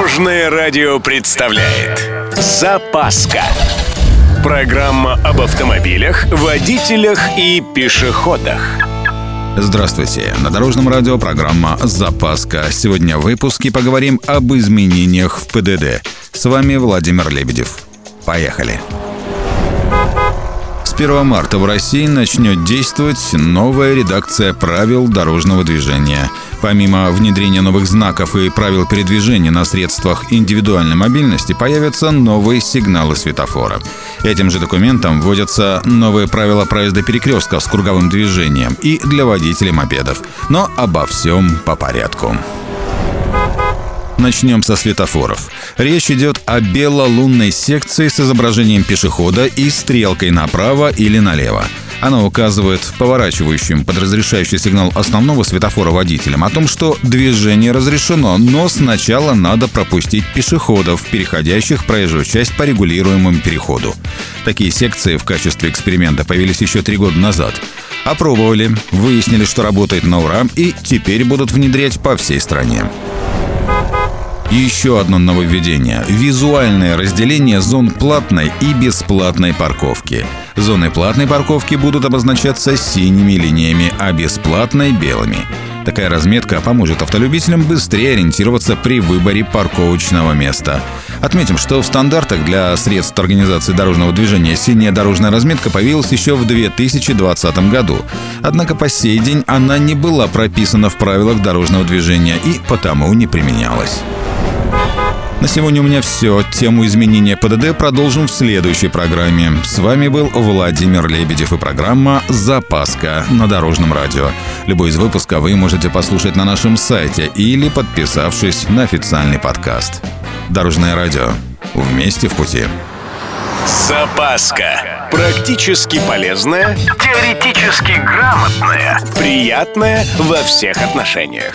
Дорожное радио представляет Запаска Программа об автомобилях, водителях и пешеходах Здравствуйте! На Дорожном радио программа «Запаска». Сегодня в выпуске поговорим об изменениях в ПДД. С вами Владимир Лебедев. Поехали! 1 марта в России начнет действовать новая редакция правил дорожного движения. Помимо внедрения новых знаков и правил передвижения на средствах индивидуальной мобильности, появятся новые сигналы светофора. Этим же документом вводятся новые правила проезда перекрестков с круговым движением и для водителей мопедов. Но обо всем по порядку. Начнем со светофоров. Речь идет о белолунной секции с изображением пешехода и стрелкой направо или налево. Она указывает поворачивающим под разрешающий сигнал основного светофора водителям о том, что движение разрешено, но сначала надо пропустить пешеходов, переходящих проезжую часть по регулируемому переходу. Такие секции в качестве эксперимента появились еще три года назад. Опробовали, выяснили, что работает на ура, и теперь будут внедрять по всей стране. Еще одно нововведение – визуальное разделение зон платной и бесплатной парковки. Зоны платной парковки будут обозначаться синими линиями, а бесплатной – белыми. Такая разметка поможет автолюбителям быстрее ориентироваться при выборе парковочного места. Отметим, что в стандартах для средств организации дорожного движения синяя дорожная разметка появилась еще в 2020 году. Однако по сей день она не была прописана в правилах дорожного движения и потому не применялась. На сегодня у меня все. Тему изменения ПДД продолжим в следующей программе. С вами был Владимир Лебедев и программа «Запаска» на Дорожном радио. Любой из выпусков вы можете послушать на нашем сайте или подписавшись на официальный подкаст. Дорожное радио. Вместе в пути. Запаска. Практически полезная, теоретически грамотная, приятная во всех отношениях.